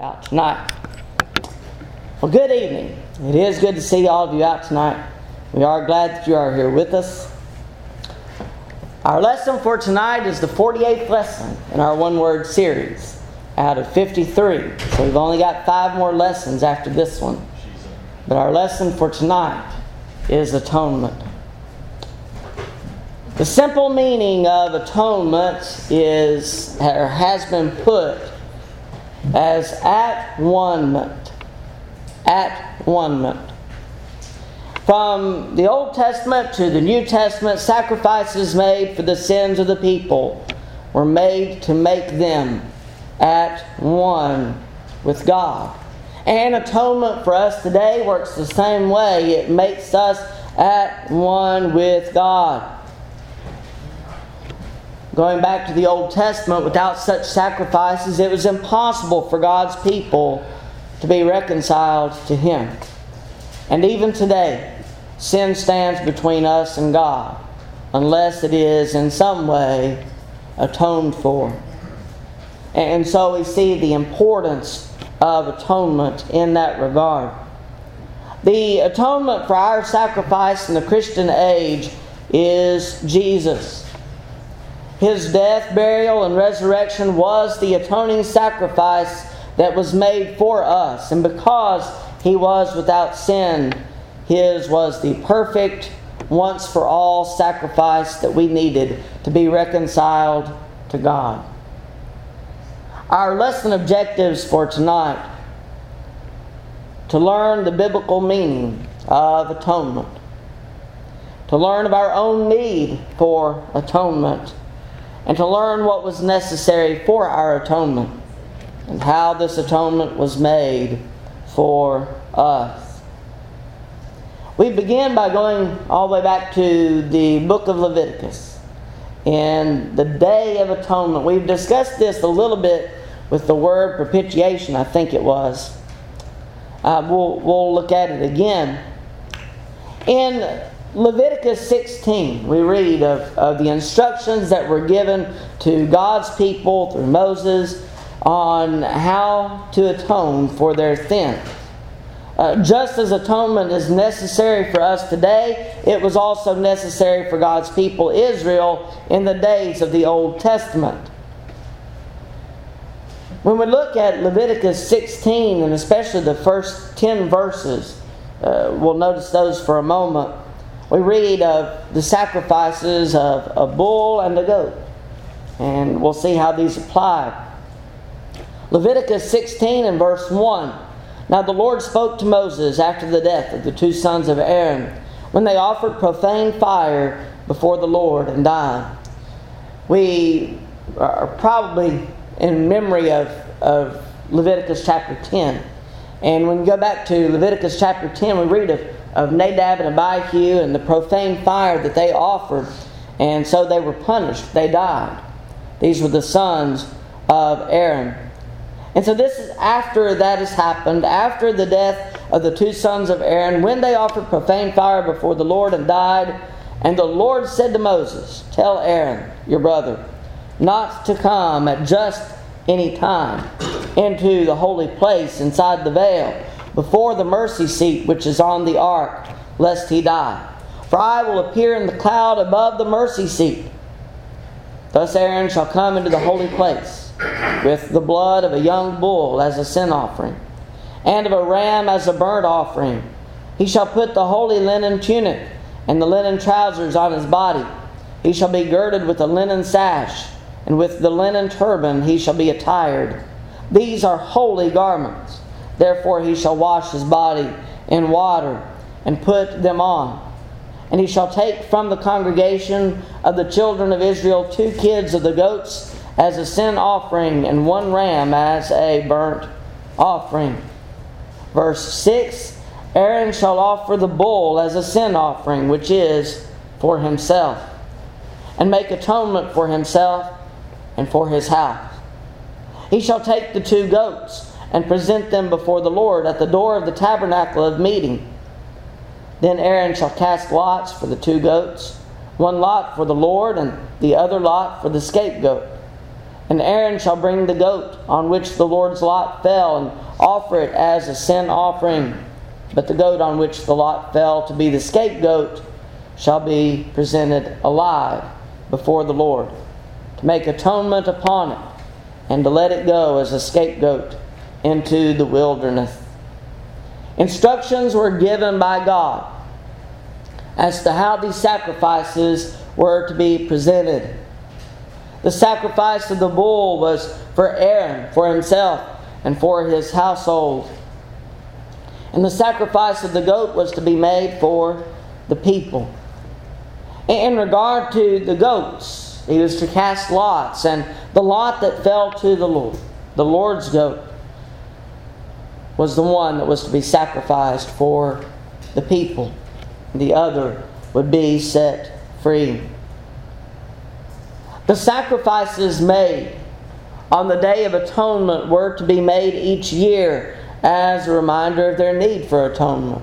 out tonight. Well, good evening. It is good to see all of you out tonight. We are glad that you are here with us. Our lesson for tonight is the 48th lesson in our one word series out of 53. So we've only got five more lessons after this one. But our lesson for tonight is atonement. The simple meaning of atonement is or has been put as at one At one From the Old Testament to the New Testament, sacrifices made for the sins of the people were made to make them at one with God. And atonement for us today works the same way. It makes us at one with God. Going back to the Old Testament, without such sacrifices, it was impossible for God's people to be reconciled to Him. And even today, sin stands between us and God unless it is in some way atoned for. And so we see the importance of atonement in that regard. The atonement for our sacrifice in the Christian age is Jesus. His death, burial, and resurrection was the atoning sacrifice that was made for us. And because he was without sin, his was the perfect, once for all sacrifice that we needed to be reconciled to God. Our lesson objectives for tonight to learn the biblical meaning of atonement, to learn of our own need for atonement and to learn what was necessary for our atonement and how this atonement was made for us. We begin by going all the way back to the book of Leviticus and the Day of Atonement. We've discussed this a little bit with the word propitiation, I think it was. Uh, we'll, we'll look at it again. In Leviticus 16, we read of, of the instructions that were given to God's people through Moses on how to atone for their sins. Uh, just as atonement is necessary for us today, it was also necessary for God's people Israel in the days of the Old Testament. When we look at Leviticus 16, and especially the first 10 verses, uh, we'll notice those for a moment we read of the sacrifices of a bull and a goat. And we'll see how these apply. Leviticus 16 and verse 1. Now the Lord spoke to Moses after the death of the two sons of Aaron, when they offered profane fire before the Lord and died. We are probably in memory of, of Leviticus chapter 10. And when we go back to Leviticus chapter 10, we read of of Nadab and Abihu and the profane fire that they offered. And so they were punished. They died. These were the sons of Aaron. And so this is after that has happened, after the death of the two sons of Aaron, when they offered profane fire before the Lord and died. And the Lord said to Moses, Tell Aaron, your brother, not to come at just any time into the holy place inside the veil before the mercy seat which is on the ark, lest he die. For I will appear in the cloud above the mercy seat. Thus Aaron shall come into the holy place with the blood of a young bull as a sin offering, and of a ram as a burnt offering. He shall put the holy linen tunic and the linen trousers on his body. He shall be girded with a linen sash, and with the linen turban he shall be attired. These are holy garments. Therefore he shall wash his body in water and put them on. And he shall take from the congregation of the children of Israel two kids of the goats as a sin offering and one ram as a burnt offering. Verse 6 Aaron shall offer the bull as a sin offering, which is for himself, and make atonement for himself and for his house. He shall take the two goats and present them before the Lord at the door of the tabernacle of meeting. Then Aaron shall cast lots for the two goats, one lot for the Lord, and the other lot for the scapegoat. And Aaron shall bring the goat on which the Lord's lot fell and offer it as a sin offering. But the goat on which the lot fell to be the scapegoat shall be presented alive before the Lord, to make atonement upon it, and to let it go as a scapegoat into the wilderness. Instructions were given by God as to how these sacrifices were to be presented. The sacrifice of the bull was for Aaron, for himself, and for his household. And the sacrifice of the goat was to be made for the people. In regard to the goats, he was to cast lots, and the lot that fell to the Lord, the Lord's goat, was the one that was to be sacrificed for the people. The other would be set free. The sacrifices made on the Day of Atonement were to be made each year as a reminder of their need for atonement,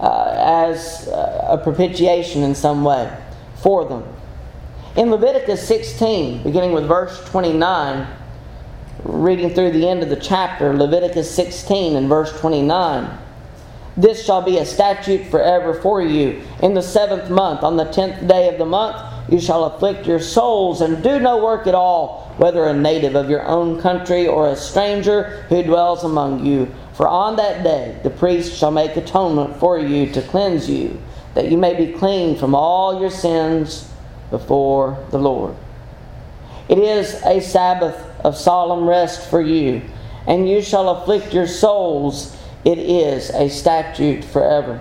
uh, as a propitiation in some way for them. In Leviticus 16, beginning with verse 29, reading through the end of the chapter, Leviticus 16 and verse 29. This shall be a statute forever for you. In the seventh month, on the tenth day of the month, you shall afflict your souls and do no work at all, whether a native of your own country or a stranger who dwells among you. For on that day the priest shall make atonement for you to cleanse you, that you may be clean from all your sins before the Lord. It is a Sabbath of solemn rest for you, and you shall afflict your souls. It is a statute forever.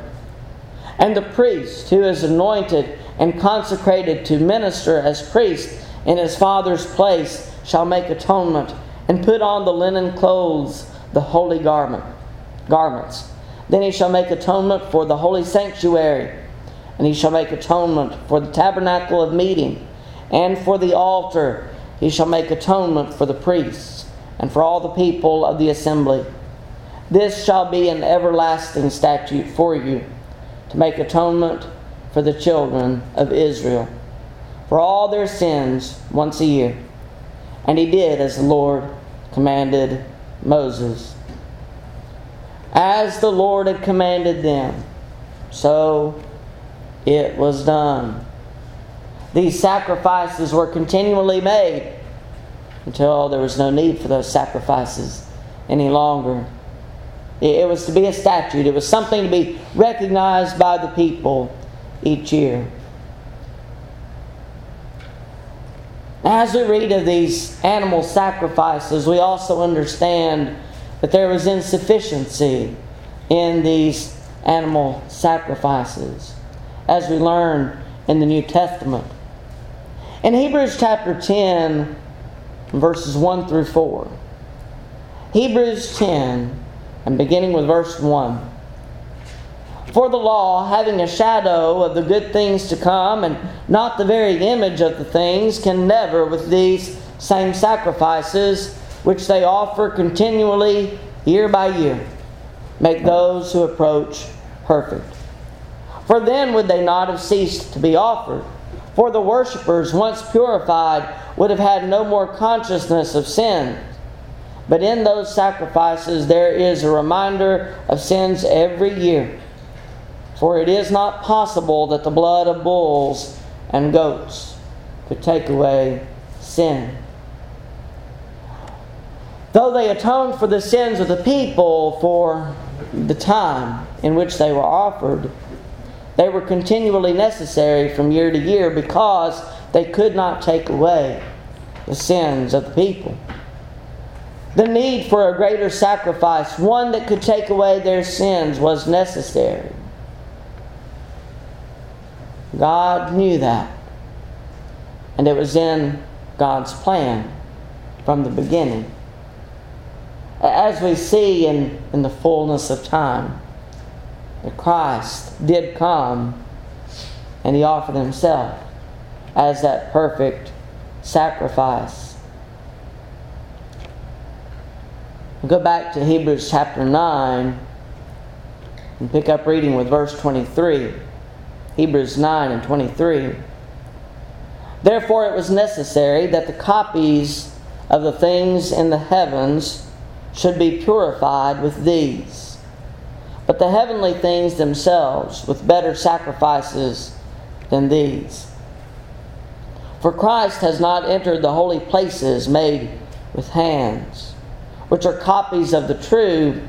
And the priest who is anointed and consecrated to minister as priest in his father's place shall make atonement and put on the linen clothes, the holy garment, garments. Then he shall make atonement for the holy sanctuary, and he shall make atonement for the tabernacle of meeting, and for the altar. He shall make atonement for the priests, and for all the people of the assembly. This shall be an everlasting statute for you, to make atonement for the children of Israel for all their sins once a year. And he did as the Lord commanded Moses. As the Lord had commanded them, so it was done. These sacrifices were continually made until there was no need for those sacrifices any longer. It was to be a statute, it was something to be recognized by the people each year. As we read of these animal sacrifices, we also understand that there was insufficiency in these animal sacrifices, as we learn in the New Testament. In Hebrews chapter 10, verses 1 through 4, Hebrews 10, and beginning with verse 1. For the law, having a shadow of the good things to come, and not the very image of the things, can never, with these same sacrifices, which they offer continually year by year, make those who approach perfect. For then would they not have ceased to be offered. For the worshippers, once purified, would have had no more consciousness of sin. But in those sacrifices there is a reminder of sins every year. For it is not possible that the blood of bulls and goats could take away sin. Though they atoned for the sins of the people for the time in which they were offered, they were continually necessary from year to year because they could not take away the sins of the people. The need for a greater sacrifice, one that could take away their sins, was necessary. God knew that. And it was in God's plan from the beginning. As we see in, in the fullness of time, that Christ did come and he offered himself as that perfect sacrifice. Go back to Hebrews chapter 9 and pick up reading with verse 23. Hebrews 9 and 23. Therefore, it was necessary that the copies of the things in the heavens should be purified with these, but the heavenly things themselves with better sacrifices than these. For Christ has not entered the holy places made with hands, which are copies of the true,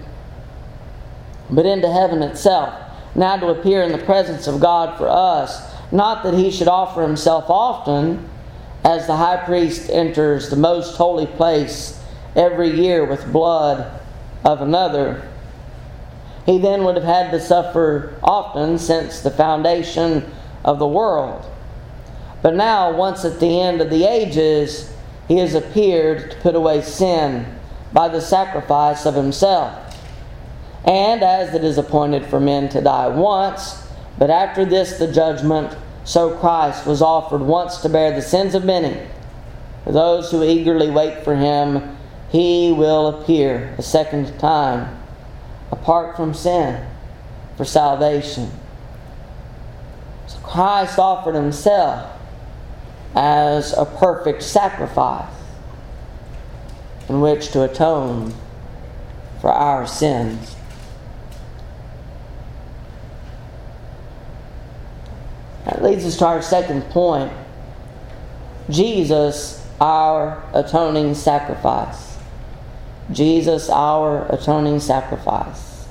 but into heaven itself, now to appear in the presence of God for us. Not that he should offer himself often, as the high priest enters the most holy place every year with blood of another. He then would have had to suffer often since the foundation of the world. But now, once at the end of the ages, he has appeared to put away sin by the sacrifice of himself. And as it is appointed for men to die once, but after this the judgment, so Christ was offered once to bear the sins of many. For those who eagerly wait for him, he will appear a second time, apart from sin, for salvation. So Christ offered himself as a perfect sacrifice in which to atone for our sins. That leads us to our second point Jesus, our atoning sacrifice. Jesus, our atoning sacrifice.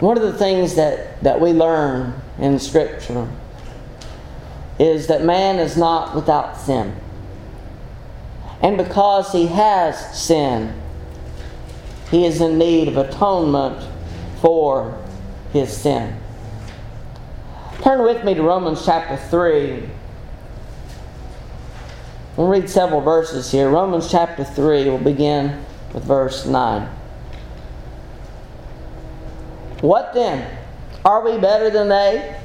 One of the things that, that we learn in Scripture is that man is not without sin. And because he has sin, he is in need of atonement for his sin. Turn with me to Romans chapter 3. We'll read several verses here. Romans chapter 3, we'll begin with verse 9. What then? Are we better than they?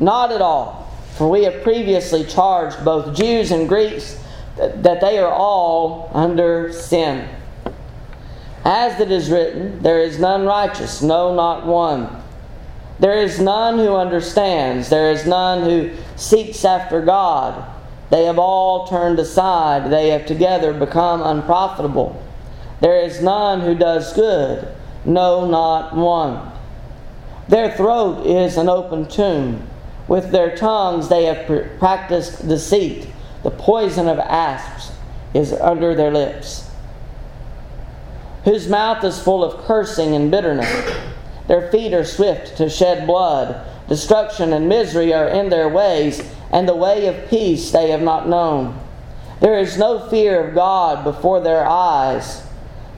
Not at all. For we have previously charged both Jews and Greeks that they are all under sin. As it is written, there is none righteous, no, not one. There is none who understands, there is none who seeks after God. They have all turned aside, they have together become unprofitable. There is none who does good, no, not one. Their throat is an open tomb. With their tongues they have practiced deceit. The poison of asps is under their lips. Whose mouth is full of cursing and bitterness. Their feet are swift to shed blood. Destruction and misery are in their ways, and the way of peace they have not known. There is no fear of God before their eyes.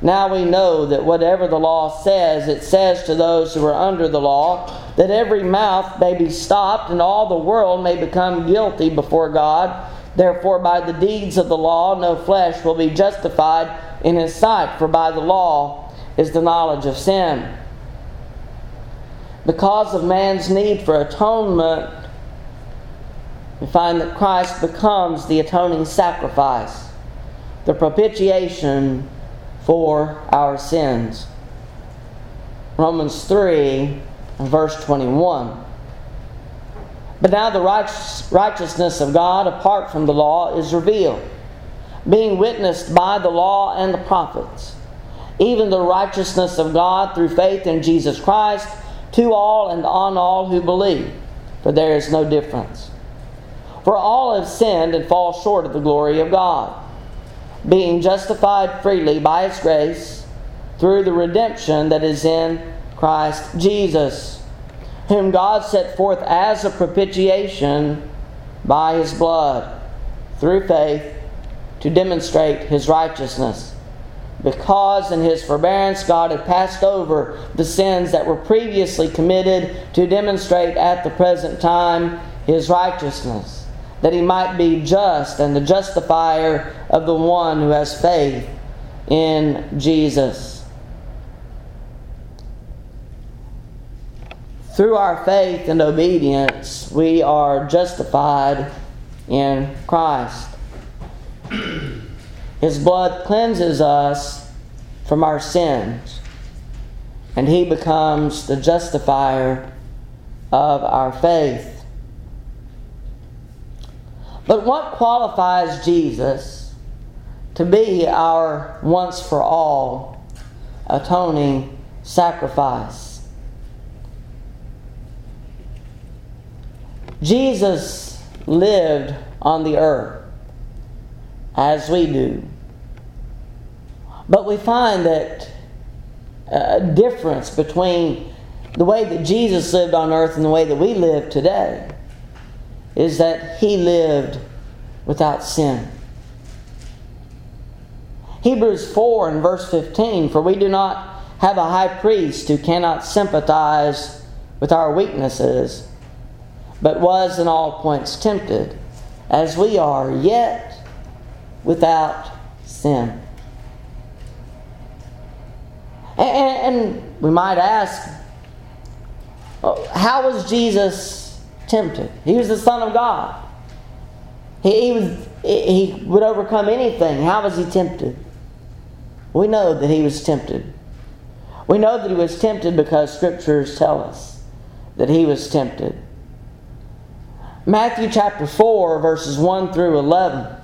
Now we know that whatever the law says, it says to those who are under the law, that every mouth may be stopped and all the world may become guilty before God. Therefore, by the deeds of the law, no flesh will be justified in his sight, for by the law is the knowledge of sin. Because of man's need for atonement, we find that Christ becomes the atoning sacrifice, the propitiation for our sins. Romans 3, verse 21. But now the righteousness of God apart from the law is revealed, being witnessed by the law and the prophets, even the righteousness of God through faith in Jesus Christ to all and on all who believe, for there is no difference. For all have sinned and fall short of the glory of God, being justified freely by His grace through the redemption that is in Christ Jesus whom God set forth as a propitiation by his blood through faith to demonstrate his righteousness. Because in his forbearance God had passed over the sins that were previously committed to demonstrate at the present time his righteousness, that he might be just and the justifier of the one who has faith in Jesus. Through our faith and obedience, we are justified in Christ. His blood cleanses us from our sins, and He becomes the justifier of our faith. But what qualifies Jesus to be our once for all atoning sacrifice? Jesus lived on the earth as we do. But we find that uh, a difference between the way that Jesus lived on earth and the way that we live today is that he lived without sin. Hebrews 4 and verse 15 For we do not have a high priest who cannot sympathize with our weaknesses, but was in all points tempted, as we are, yet without sin. And, we might ask, oh, how was Jesus tempted? He was the Son of God. He, he, was, he would overcome anything. How was he tempted? We know that he was tempted. We know that he was tempted because scriptures tell us that he was tempted. Matthew chapter 4, verses 1 through 11.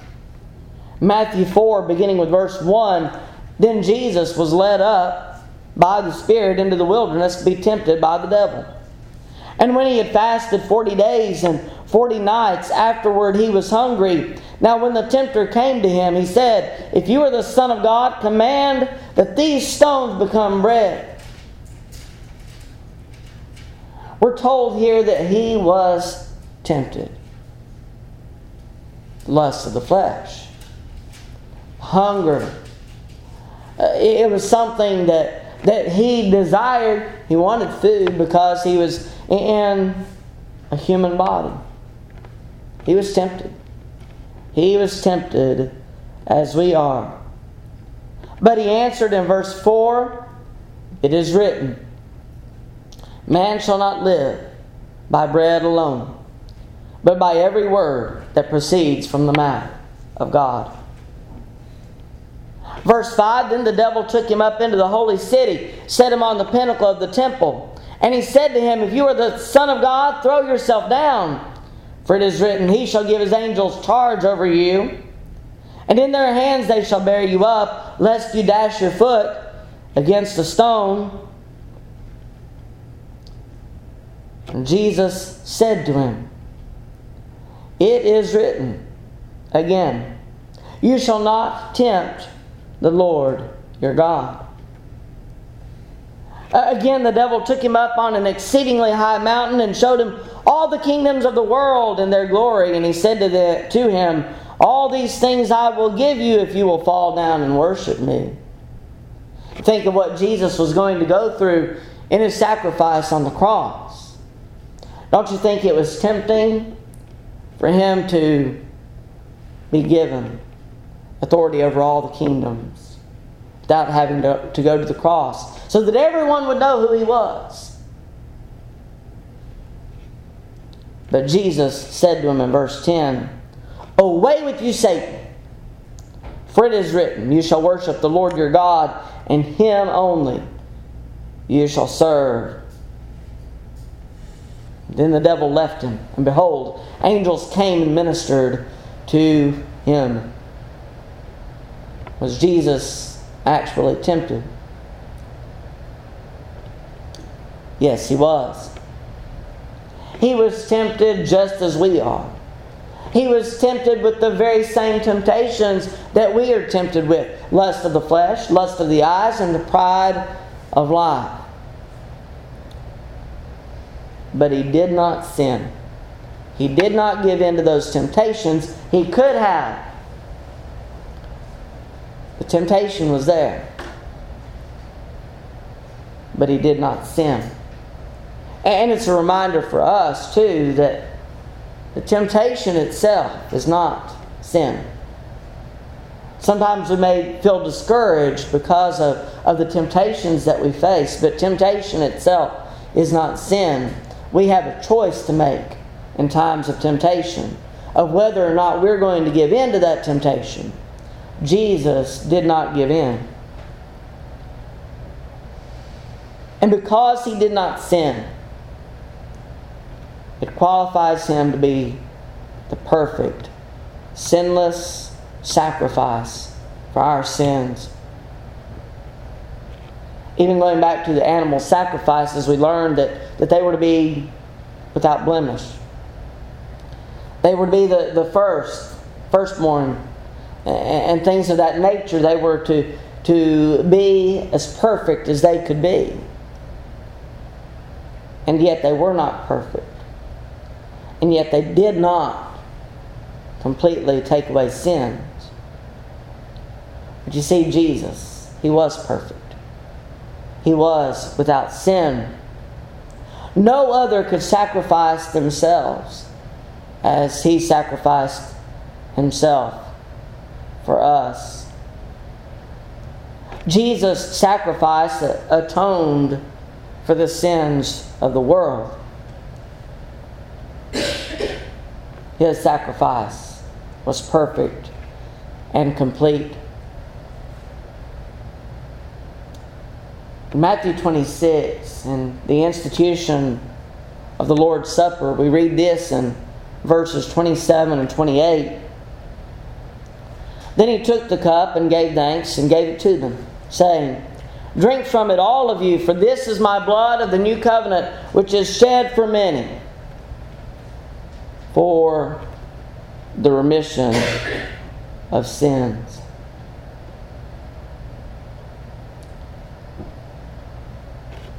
Matthew 4, beginning with verse 1 Then Jesus was led up by the Spirit into the wilderness to be tempted by the devil. And when he had fasted forty days and forty nights, afterward he was hungry. Now, when the tempter came to him, he said, If you are the Son of God, command that these stones become bread. We're told here that he was tempted. Lust of the flesh, hunger. Uh, it was something that, that he desired. He wanted food because he was in a human body. He was tempted. He was tempted as we are. But he answered in verse 4 It is written, Man shall not live by bread alone, but by every word that proceeds from the mouth of God. Verse 5 Then the devil took him up into the holy city, set him on the pinnacle of the temple and he said to him, If you are the Son of God, throw yourself down. For it is written, He shall give His angels charge over you. And in their hands they shall bear you up, lest you dash your foot against a stone. And Jesus said to him, It is written, again, You shall not tempt the Lord your God. Uh, again, the devil took him up on an exceedingly high mountain and showed him all the kingdoms of the world and their glory. And he said to, the, to him, All these things I will give you if you will fall down and worship me. Think of what Jesus was going to go through in his sacrifice on the cross. Don't you think it was tempting for him to be given authority over all the kingdoms without having to, to go to the cross? so that everyone would know who he was. But Jesus said to him in verse 10 Away with you, Satan! For it is written, You shall worship the Lord your God, and him only you shall serve. Then the devil left him, and behold, angels came and ministered to him. Was Jesus actually tempted? Yes, he was. He was tempted just as we are. He was tempted with the very same temptations that we are tempted with lust of the flesh, lust of the eyes, and the pride of life. But he did not sin. He did not give in to those temptations. He could have. Temptation was there. But he did not sin. And it's a reminder for us, too, that the temptation itself is not sin. Sometimes we may feel discouraged because of, of the temptations that we face, but temptation itself is not sin. We have a choice to make in times of temptation of whether or not we're going to give in to that temptation. Jesus did not give in. And because he did not sin, it qualifies him to be the perfect sinless sacrifice for our sins. Even going back to the animal sacrifices, we learned that, that they were to be without blemish. They were to be the, the first, firstborn, and, things of that nature. They were to, to be as perfect as they could be. And yet they were not perfect. And yet they did not completely take away sins. But you see, Jesus, He was perfect. He was without sin. No other could sacrifice themselves as He sacrificed Himself for us. Jesus' sacrifice atoned for the sins of the world. His sacrifice was perfect and complete. In Matthew 26, in the institution of the Lord's Supper, we read this in verses 27 and 28. Then he took the cup and gave thanks and gave it to them, saying, Drink from it, all of you, for this is my blood of the new covenant, which is shed for many for the remission of sins.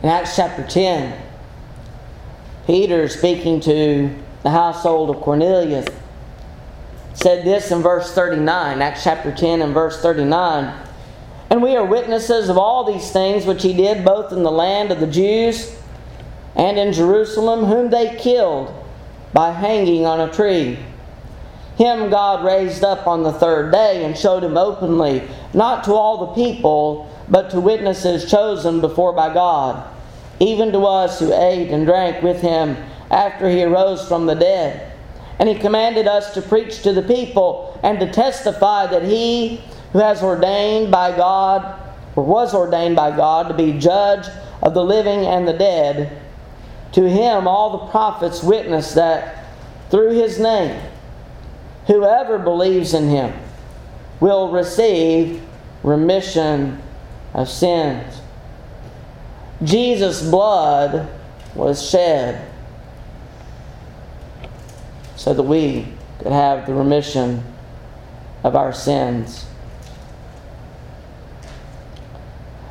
In Acts chapter 10, Peter, is speaking to the household of Cornelius, said this in verse 39, Acts chapter 10 and verse 39. And we are witnesses of all these things which he did both in the land of the Jews and in Jerusalem, whom they killed by hanging on a tree. Him God raised up on the third day and showed him openly, not to all the people, but to witnesses chosen before by God, even to us who ate and drank with him after he arose from the dead. And he commanded us to preach to the people and to testify that he who has ordained by God, or was ordained by God, to be judge of the living and the dead, to him all the prophets witness that through his name, whoever believes in him will receive remission of sins. Jesus' blood was shed so that we could have the remission of our sins.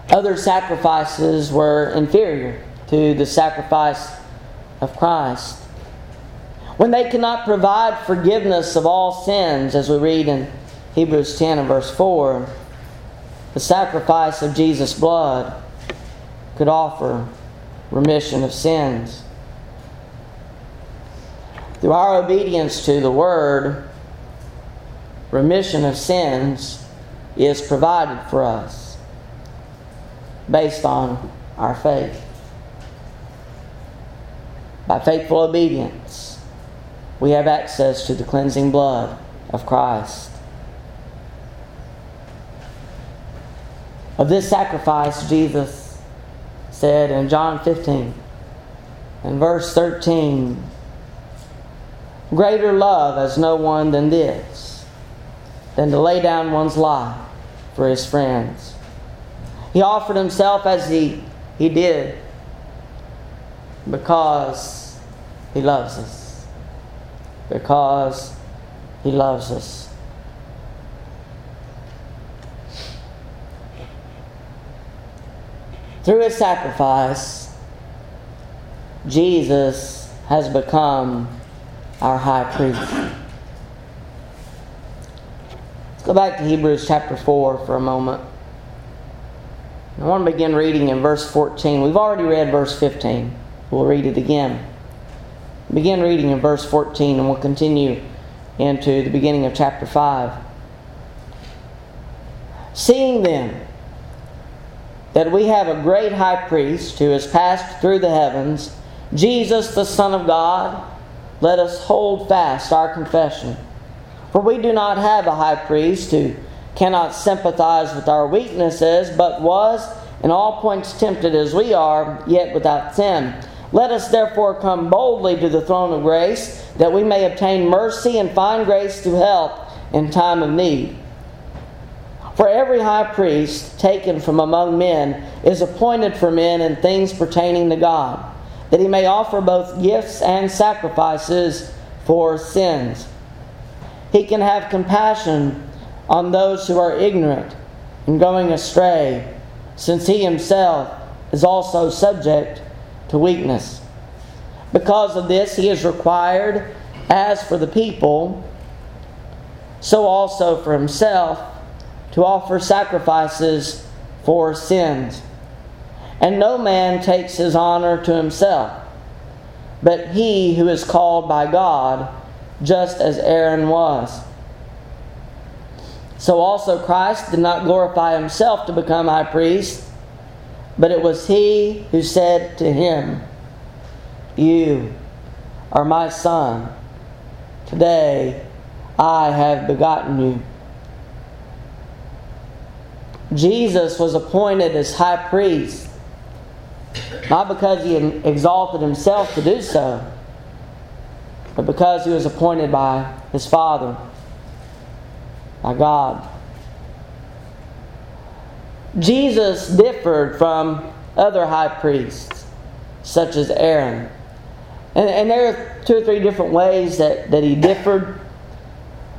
Other sacrifices were inferior to the sacrifice of Christ. When they cannot provide forgiveness of all sins, as we read in Hebrews 10 and verse 4, the sacrifice of Jesus' blood could offer remission of sins. Through our obedience to the Word, remission of sins is provided for us based on our faith. By faithful obedience, we have access to the cleansing blood of Christ. Of this sacrifice, Jesus said in John 15 and verse 13 Greater love has no one than this, than to lay down one's life for his friends. He offered himself as he, he did because He loves us. Because He loves us. Through His sacrifice, Jesus has become our high priest. Let's go back to Hebrews chapter 4 for a moment. I want to begin reading in verse 14. We've already read verse 15. We'll read it again. Begin reading in verse 14 and we'll continue into the beginning of chapter 5. Seeing then that we have a great high priest who has passed through the heavens, Jesus the Son of God, let us hold fast our confession. For we do not have a high priest who cannot sympathize with our weaknesses, but was in all points tempted as we are, yet without sin. Let us therefore come boldly to the throne of grace, that we may obtain mercy and find grace to help in time of need. For every high priest taken from among men is appointed for men in things pertaining to God, that he may offer both gifts and sacrifices for sins. He can have compassion on those who are ignorant and going astray, since he himself is also subject to weakness. Because of this, he is required, as for the people, so also for himself, to offer sacrifices for sins. And no man takes his honor to himself, but he who is called by God, just as Aaron was. So also Christ did not glorify himself to become high priest, but it was he who said to him, You are my son. Today I have begotten you. Jesus was appointed as high priest, not because he exalted himself to do so, but because he was appointed by his Father, by God. Jesus differed from other high priests, such as Aaron. And, and there are two or three different ways that, that he differed.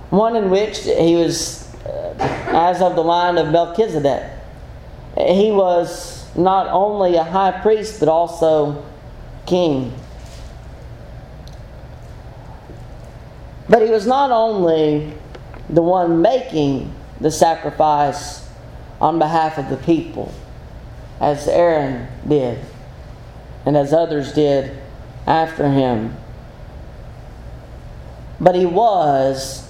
One in which he was uh, as of the line of Melchizedek. He was not only a high priest, but also king. But he was not only the one making the sacrifice on behalf of the people, as Aaron did, and as others did after him. But he was,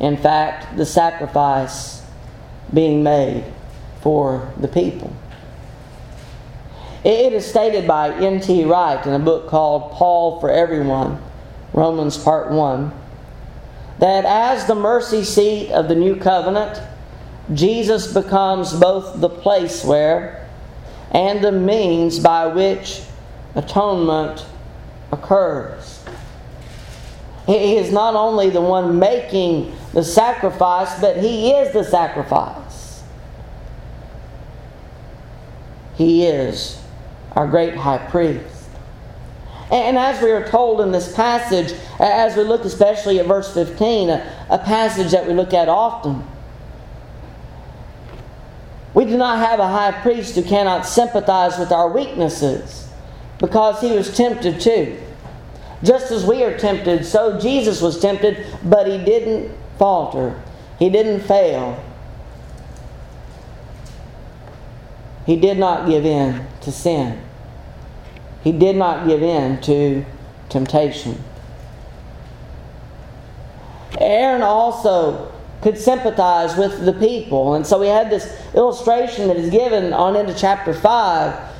in fact, the sacrifice being made for the people. It is stated by N.T. Wright in a book called Paul for Everyone, Romans Part 1, that as the mercy seat of the new covenant, Jesus becomes both the place where and the means by which atonement occurs. He is not only the one making the sacrifice, but He is the sacrifice. He is our great high priest. And as we are told in this passage, as we look especially at verse 15, a, a passage that we look at often, we do not have a high priest who cannot sympathize with our weaknesses because he was tempted too. Just as we are tempted, so Jesus was tempted, but he didn't falter. He didn't fail. He did not give in to sin. He did not give in to temptation. Aaron also could sympathize with the people. And so we had this illustration that is given on into chapter 5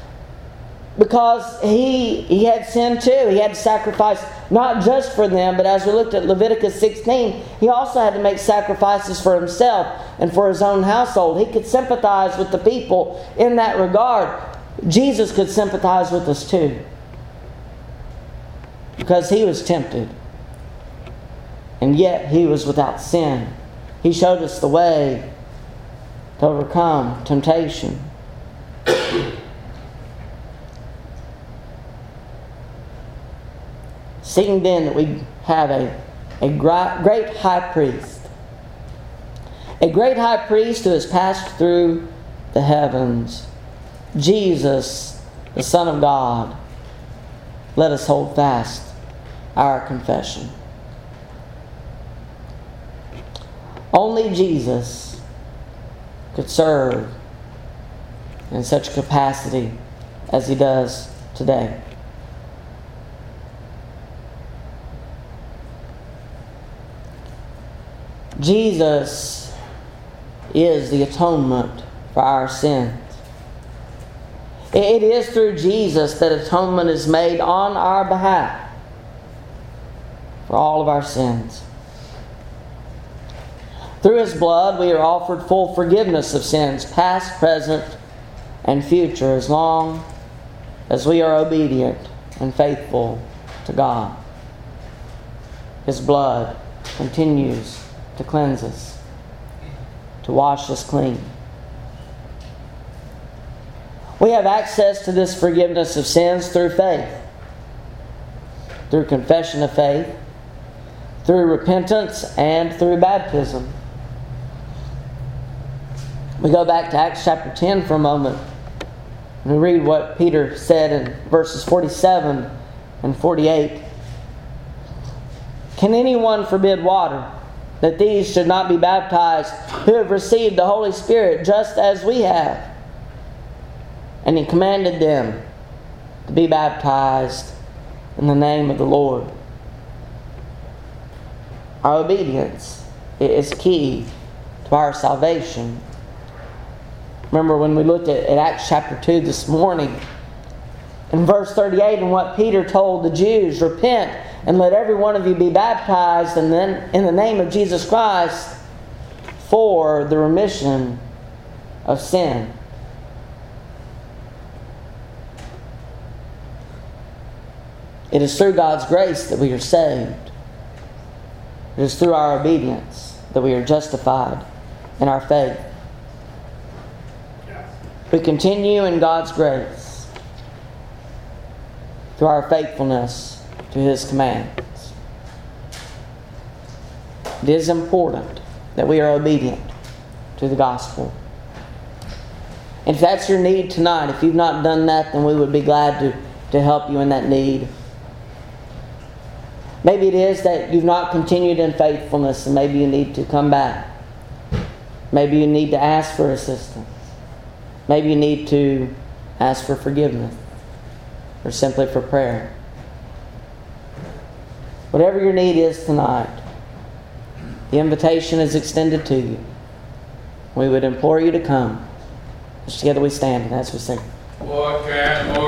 because he he had sin too. He had to sacrifice not just for them, but as we looked at Leviticus 16, he also had to make sacrifices for himself and for his own household. He could sympathize with the people in that regard. Jesus could sympathize with us too. Because he was tempted. And yet he was without sin. He showed us the way to overcome temptation. Seeing then that we have a, a great high priest, a great high priest who has passed through the heavens, Jesus, the Son of God, let us hold fast our confession. Only Jesus could serve in such capacity as he does today. Jesus is the atonement for our sins. It is through Jesus that atonement is made on our behalf for all of our sins. Through His blood, we are offered full forgiveness of sins, past, present, and future, as long as we are obedient and faithful to God. His blood continues to cleanse us, to wash us clean. We have access to this forgiveness of sins through faith, through confession of faith, through repentance, and through baptism. We go back to Acts chapter 10 for a moment and we read what Peter said in verses 47 and 48. Can anyone forbid water that these should not be baptized who have received the Holy Spirit just as we have? And he commanded them to be baptized in the name of the Lord. Our obedience is key to our salvation. Remember when we looked at, at Acts chapter 2 this morning, in verse 38, and what Peter told the Jews repent and let every one of you be baptized and then in the name of Jesus Christ for the remission of sin. It is through God's grace that we are saved. It is through our obedience that we are justified in our faith. We continue in God's grace through our faithfulness to His commands. It is important that we are obedient to the gospel. If that's your need tonight, if you've not done that, then we would be glad to, to help you in that need. Maybe it is that you've not continued in faithfulness and maybe you need to come back. Maybe you need to ask for assistance. Maybe you need to ask for forgiveness or simply for prayer. Whatever your need is tonight, the invitation is extended to you. We would implore you to come. Together we stand and as we sing. What can more